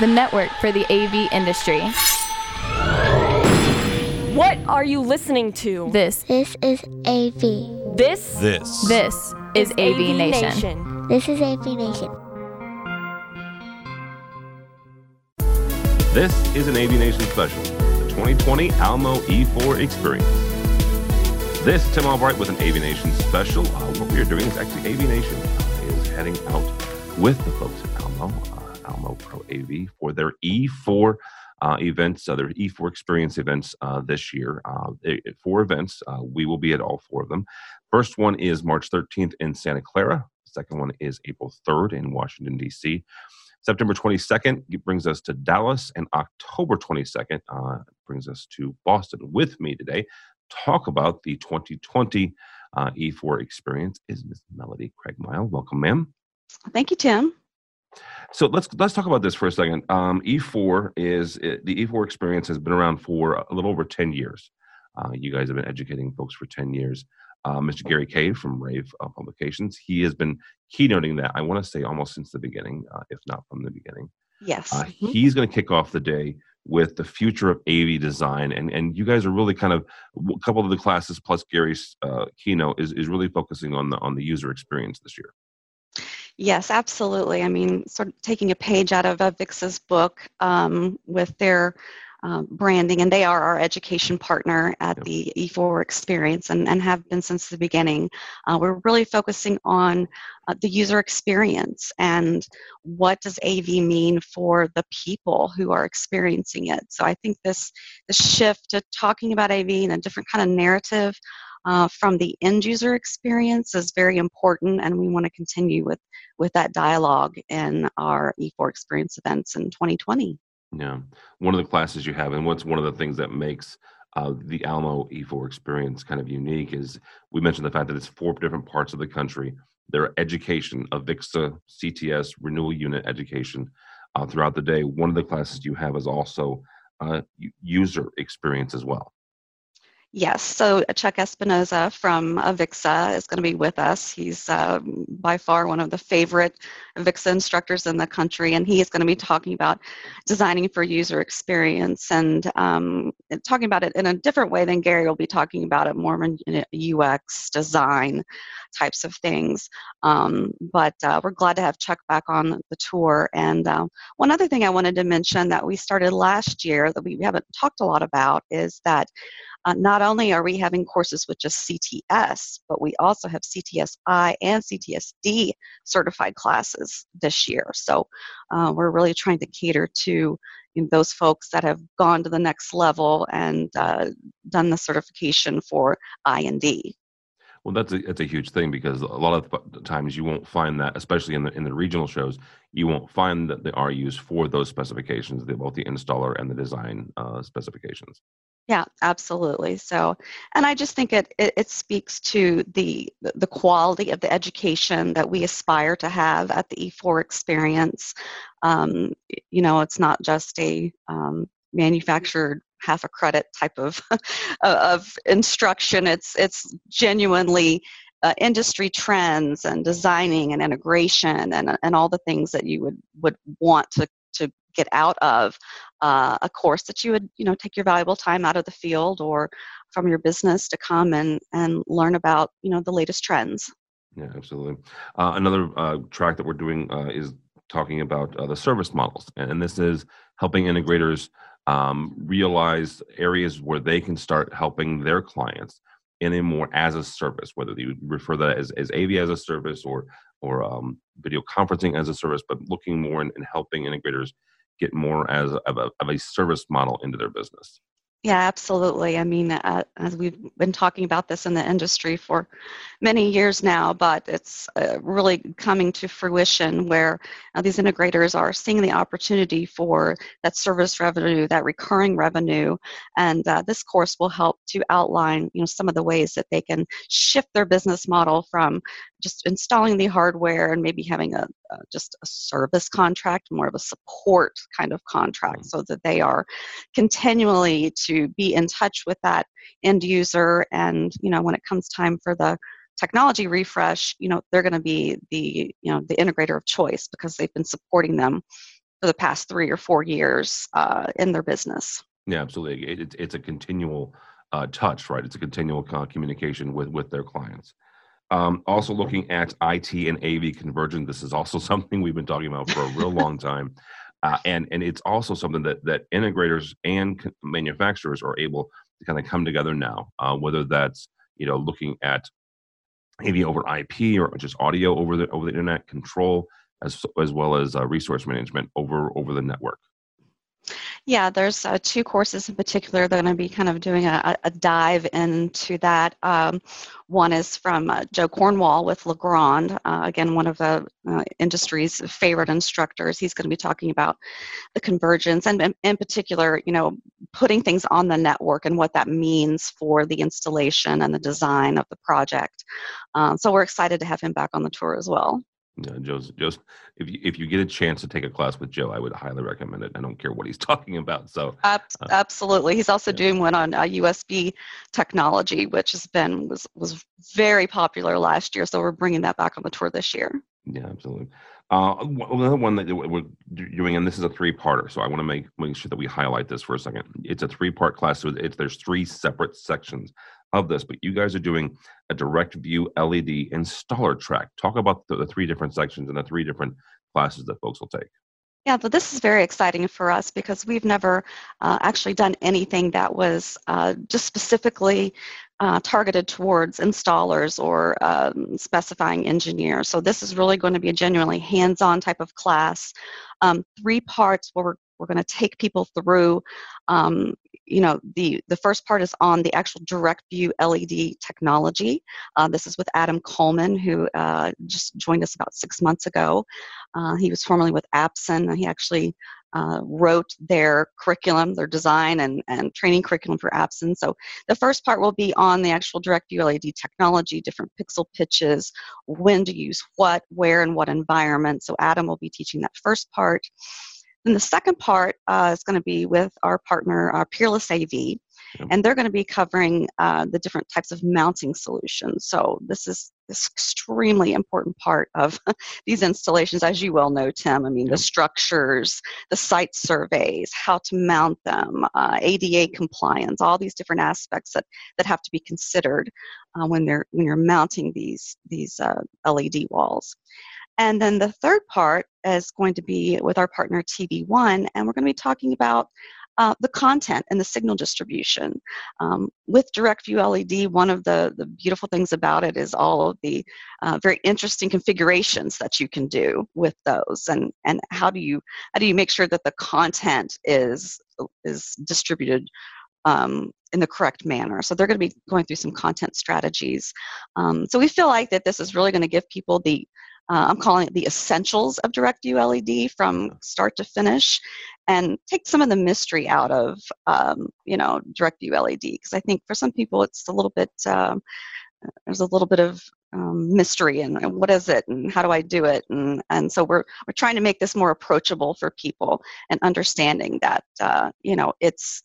the network for the AV industry. What are you listening to? This, This is AV. This This. this is AV, Nation. Nation. This is AV Nation. This is an AV Nation special, the 2020 Almo E4 experience. This is Tim Albright with an AV Nation special. Uh, what we are doing is actually AV Nation is heading out with the folks at Almo, uh, Almo Pro AV, for their E4 uh, events, uh, their E4 experience events uh, this year. Uh, four events. Uh, we will be at all four of them. First one is March 13th in Santa Clara. Second one is April 3rd in Washington, D.C. September 22nd brings us to Dallas, and October 22nd uh, brings us to Boston. With me today, talk about the 2020 uh, E4 experience is Miss Melody Craigmile. Welcome, ma'am. Thank you, Tim. So let's let's talk about this for a second. Um, E4 is it, the E4 experience has been around for a little over 10 years. Uh, you guys have been educating folks for 10 years. Uh, Mr. Gary Kayye from Rave uh, Publications, he has been keynoting that. I want to say almost since the beginning, uh, if not from the beginning. Yes. Uh, Mhm. he's going to kick off the day with the future of AV design, and and you guys are really kind of a couple of the classes plus Gary's uh, keynote is is really focusing on the on the user experience this year. Yes, absolutely. I mean, sort of taking a page out of Avixa's book um, with their um, branding, and they are our education partner at Yep. the E4 experience and, and have been since the beginning. Uh, we're really focusing on uh, the user experience and what does AV mean for the people who are experiencing it. So I think this, this shift to talking about AV in a different kind of narrative uh, from the end user experience is very important, and we want to continue with with that dialogue in our E4 experience events in 2020. Yeah, one of the classes you have, and what's one of the things that makes uh, the Almo E4 experience kind of unique is we mentioned the fact that it's four different parts of the country. There are education, Avixa, CTS, renewal unit education uh, throughout the day. One of the classes you have is also uh, user experience as well. Yes, so Chuck Espinoza from Avixa is going to be with us. He's uh, by far one of the favorite Avixa instructors in the country, and he is going to be talking about designing for user experience and um, talking about it in a different way than Gary will be talking about it, more in UX design types of things. Um, but uh, we're glad to have Chuck back on the tour. And uh, one other thing I wanted to mention that we started last year that we haven't talked a lot about is that uh, not only are we having courses with just CTS, but we also have CTSI and CTSD certified classes this year. So uh, we're really trying to cater to you know, those folks that have gone to the next level and uh, done the certification for I and D. Well, that's a that's a huge thing because a lot of the times you won't find that, especially in the in the regional shows, you won't find that the RUs for those specifications, the, both the installer and the design uh, specifications. Yeah, absolutely. So, and I just think it, it, it speaks to the the quality of the education that we aspire to have at the E4 experience. Um, you know, it's not just a um, manufactured half a credit type of of instruction. It's it's genuinely uh, industry trends and designing and integration and and all the things that you would would want to to get out of uh, a course that you would you know take your valuable time out of the field or from your business to come and and learn about you know the latest trends Yeah, absolutely. Uh, another uh, track that we're doing uh, is talking about uh, the service models, and, and this is helping integrators um, realize areas where they can start helping their clients in a more as a service, whether you refer that as, as AV as a service or or um, video conferencing as a service, but looking more in helping integrators get more as of, a, of a service model into their business. Yeah, absolutely. I mean, uh, as we've been talking about this in the industry for many years now, but it's uh, really coming to fruition where uh, these integrators are seeing the opportunity for that service revenue, that recurring revenue, and uh, this course will help to outline, you know, some of the ways that they can shift their business model from just installing the hardware and maybe having a, a just a service contract, more of a support kind of contract, so that they are continually to be in touch with that end user and you know when it comes time for the technology refresh you know they're going to be the you know the integrator of choice because they've been supporting them for the past three or four years uh, in their business. Yeah, absolutely. It, it's a continual uh, touch, right? It's a continual communication with with their clients. Um, also, looking at IT and AV convergence, this is also something we've been talking about for a real long time, uh, and and it's also something that that integrators and manufacturers are able to kind of come together now. Uh, whether that's you know looking at AV over IP or just audio over the over the internet, control as as well as uh, resource management over over the network. Yeah, there's uh, two courses in particular that are going to be kind of doing a, a dive into that. Um, one is from uh, Joe Cornwall with Legrand, uh, again, one of the uh, industry's favorite instructors. He's going to be talking about the convergence and, in, in particular, you know, putting things on the network and what that means for the installation and the design of the project. Um, so we're excited to have him back on the tour as well. Yeah, Joe's Joe's. If you if you get a chance to take a class with Joe, I would highly recommend it. I don't care what he's talking about. So uh, absolutely, he's also yeah. doing one on uh, USB technology, which has been was was very popular last year. So we're bringing that back on the tour this year. Yeah, absolutely. Uh, another one that we're doing, and this is a three-parter, so I want to make make sure that we highlight this for a second. It's a three-part class, so it's there's three separate sections of this, but you guys are doing a direct view LED installer track. Talk about the, the three different sections and the three different classes that folks will take. Yeah, but this is very exciting for us because we've never uh, actually done anything that was uh, just specifically uh, targeted towards installers or um, specifying engineers. So this is really going to be a genuinely hands-on type of class. Um, three parts where we're we're going to take people through um, you know the the first part is on the actual direct view led technology. Uh, this is with adam coleman who uh, just joined us about six months ago. Uh, he was formerly with Absen he actually uh, wrote their curriculum their design and, and training curriculum for Absen so the first part will be on the actual direct view led technology different pixel pitches when to use what where and what environment. So adam will be teaching that first part and the second part uh, is going to be with our partner, uh, Peerless AV, yep. and they're going to be covering uh, the different types of mounting solutions. So this is this extremely important part of these installations, as you well know, Tim. I mean, yep. the structures, the site surveys, how to mount them, uh, ADA compliance, all these different aspects that, that have to be considered uh, when they're when you're mounting these these uh, LED walls. And then the third part is going to be with our partner TV1, and we're going to be talking about uh, the content and the signal distribution. Um, with DirectView LED, one of the, the beautiful things about it is all of the uh, very interesting configurations that you can do with those, and and how do you how do you make sure that the content is is distributed um, in the correct manner. So they're going to be going through some content strategies. Um, so we feel like that this is really going to give people the uh, I'm calling it the essentials of DirectView LED from start to finish, and take some of the mystery out of um, you know DirectView LED because I think for some people it's a little bit um, there's a little bit of um, mystery and, and, what is it and how do I do it and and so we're we're trying to make this more approachable for people and understanding that uh, you know it's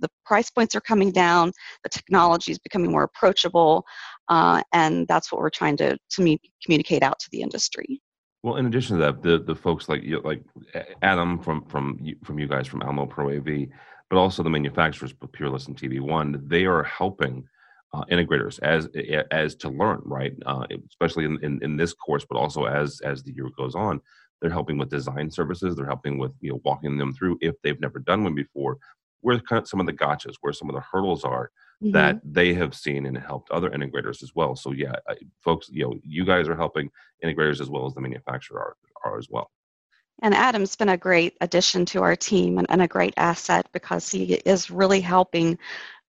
the price points are coming down, the technology is becoming more approachable, uh, and that's what we're trying to to me, communicate out to the industry. Well, in addition to that, the the folks like you, like Adam from from from you guys from Almo Pro AV, but also the manufacturers, Peerless and TV One, they are helping. Uh, integrators as as to learn right uh, especially in, in, in this course but also as as the year goes on they're helping with design services they're helping with you know walking them through if they've never done one before where kind of some of the gotchas, where some of the hurdles are mm-hmm. that they have seen and helped other integrators as well. So yeah, folks, you know, you guys are helping integrators as well as the manufacturer are, are as well. And Adam's been a great addition to our team and, and a great asset because he is really helping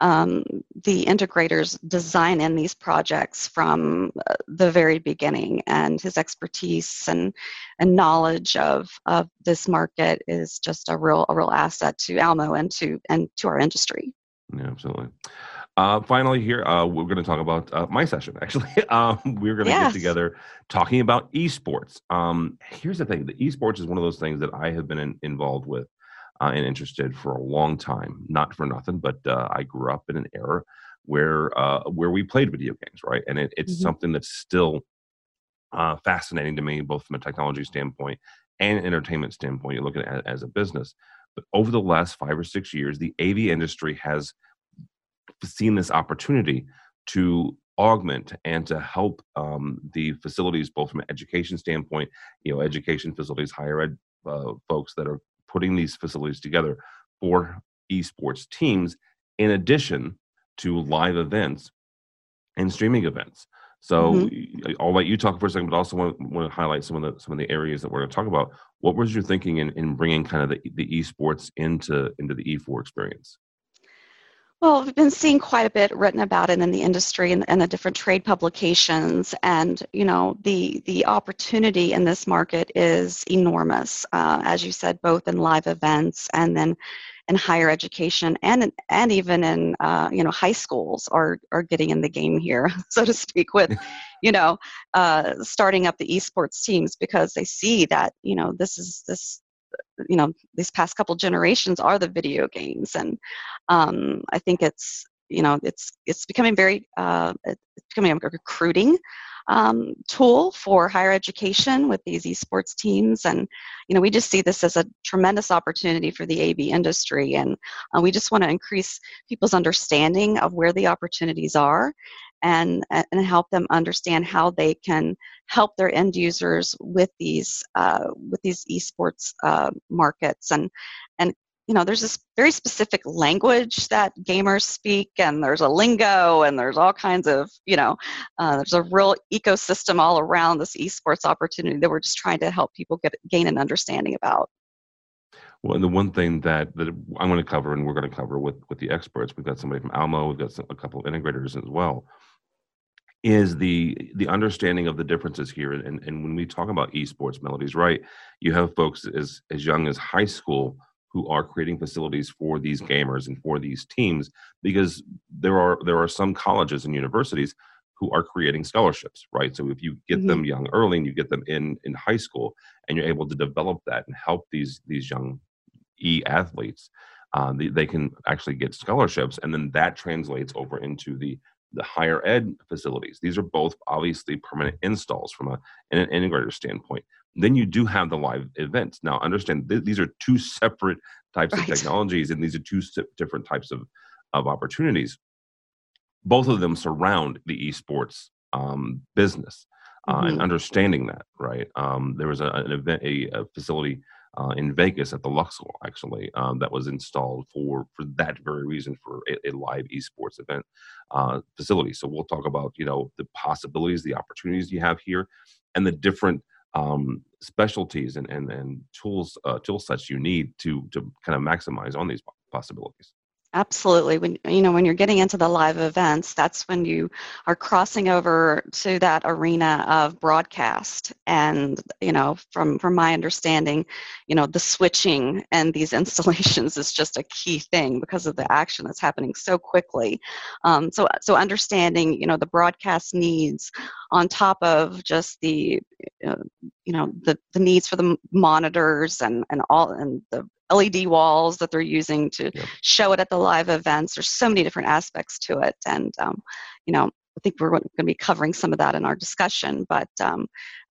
um, the integrators design in these projects from uh, the very beginning and his expertise and, and knowledge of, of this market is just a real a real asset to Almo and to and to our industry. Yeah, absolutely. Uh, finally, here uh, we're going to talk about uh, my session. Actually, um, we're going to yes. get together talking about esports. Um, here's the thing: the esports is one of those things that I have been in, involved with uh, and interested for a long time. Not for nothing, but uh, I grew up in an era where uh, where we played video games, right? And it, it's mm-hmm. something that's still uh, fascinating to me, both from a technology standpoint and entertainment standpoint. You look at it as a business. But over the last five or six years, the AV industry has seen this opportunity to augment and to help um, the facilities, both from an education standpoint, you know, education facilities, higher ed uh, folks that are putting these facilities together for esports teams, in addition to live events and streaming events. So mm-hmm. I'll let you talk for a second, but also want, want to highlight some of the some of the areas that we're going to talk about. What was your thinking in, in bringing kind of the, the esports into into the E4 experience? Well, we've been seeing quite a bit written about it in the industry and, and the different trade publications, and you know the the opportunity in this market is enormous. Uh, as you said, both in live events and then in higher education and and even in uh, you know high schools are are getting in the game here, so to speak, with you know uh, starting up the esports teams because they see that you know this is this you know these past couple generations are the video games. And um, i think it's you know it's it's becoming very uh, it's becoming a recruiting um, tool for higher education with these esports teams. And you know we just see this as a tremendous opportunity for the av industry. And uh, we just want to increase people's understanding of where the opportunities are and, and help them understand how they can help their end users with these uh, with these esports uh, markets. And and you know there's this very specific language that gamers speak and there's a lingo and there's all kinds of you know uh, there's a real ecosystem all around this esports opportunity that we're just trying to help people get gain an understanding about. Well, and the one thing that, that I'm going to cover and we're going to cover with with the experts, we've got somebody from Almo, we've got some, a couple of integrators as well, is the the understanding of the differences here and, and when we talk about esports melodies right you have folks as as young as high school who are creating facilities for these gamers and for these teams because there are there are some colleges and universities who are creating scholarships right so if you get mm-hmm. them young early and you get them in in high school and you're able to develop that and help these these young e athletes uh, they, they can actually get scholarships and then that translates over into the the higher ed facilities. These are both obviously permanent installs from a, an integrator standpoint. Then you do have the live events. Now, understand th- these are two separate types right. of technologies, and these are two different types of, of opportunities. Both of them surround the esports um, business uh, mm-hmm. and understanding that, right? Um, there was a, an event, a, a facility uh, in Vegas at the Luxor, actually, um, that was installed for for that very reason for a, a live esports event uh, facility. So we'll talk about you know the possibilities, the opportunities you have here, and the different um, specialties and and, and tools uh, tool sets you need to to kind of maximize on these possibilities. Absolutely. When you know when you're getting into the live events, that's when you are crossing over to that arena of broadcast. And you know, from from my understanding, you know, the switching and these installations is just a key thing because of the action that's happening so quickly. Um, so so understanding you know the broadcast needs on top of just the uh, you know the the needs for the monitors and and all and the LED walls that they're using to yep. show it at the live events. There's so many different aspects to it, and um, you know, I think we're going to be covering some of that in our discussion. But um,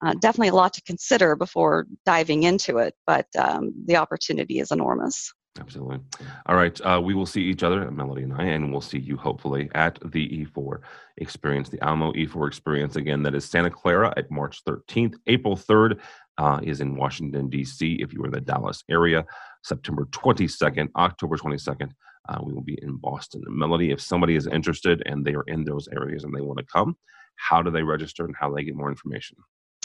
uh, definitely a lot to consider before diving into it. But um, the opportunity is enormous. Absolutely. All right. Uh, we will see each other, Melody and I, and we'll see you hopefully at the E4 experience, the Almo E4 experience. Again, that is Santa Clara at March 13th. April 3rd uh, is in Washington, D.C. If you are in the Dallas area, September 22nd, October 22nd, uh, we will be in Boston. Melody, if somebody is interested and they are in those areas and they want to come, how do they register and how do they get more information?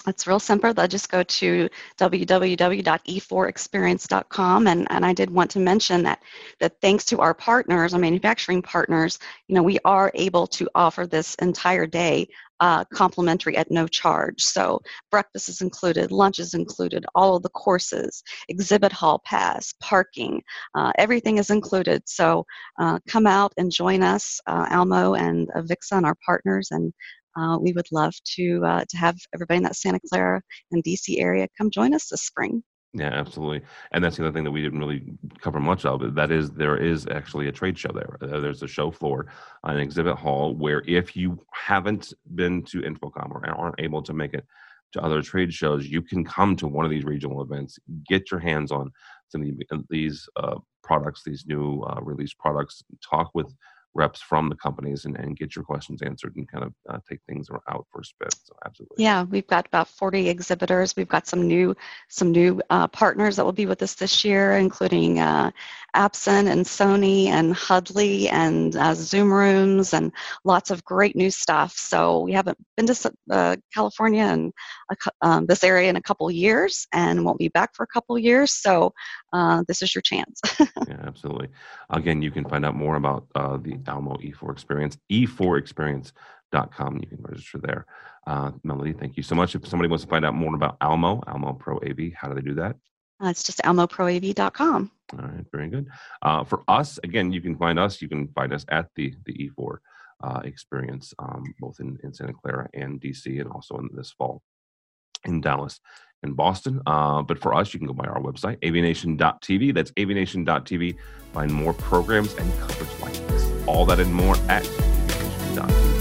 It's real simple. They'll just go to www.e4experience.com. And, and I did want to mention that, that thanks to our partners, our manufacturing partners, you know, we are able to offer this entire day uh, complimentary at no charge. So breakfast is included, lunch is included, all of the courses, exhibit hall pass, parking, uh, everything is included. So uh, come out and join us, uh, Almo and Avixa and our partners, and uh, we would love to uh, to have everybody in that Santa Clara and DC area come join us this spring. Yeah, absolutely. And that's the other thing that we didn't really cover much of. That is, there is actually a trade show there. Uh, there's a show floor, an exhibit hall where if you haven't been to InfoComm or aren't able to make it to other trade shows, you can come to one of these regional events, get your hands on some of these uh, products, these new uh, released products, talk with reps from the companies and, and get your questions answered and kind of uh, take things out for a spin. So absolutely. Yeah, we've got about 40 exhibitors. We've got some new some new uh, partners that will be with us this year, including uh, and Sony and Huddly and uh, Zoom Rooms and lots of great new stuff. So we haven't been to uh, California and um, this area in a couple years and won't be back for a couple years. So uh, this is your chance. yeah, absolutely. Again, you can find out more about the Almo E4 Experience, e4experience.com. You can register there. Uh, Melody, thank you so much. If somebody wants to find out more about Almo, Almo Pro AV, how do they do that? Uh, it's just almoproav.com. All right, very good. Uh, for us, again, you can find us. You can find us at the the E4 uh, experience, um, both in, in Santa Clara and DC, and also in this fall in Dallas in Boston. Uh, but for us, you can go by our website, avnation.tv. That's avnation.tv. Find more programs and coverage like this. All that and more at avnation.tv.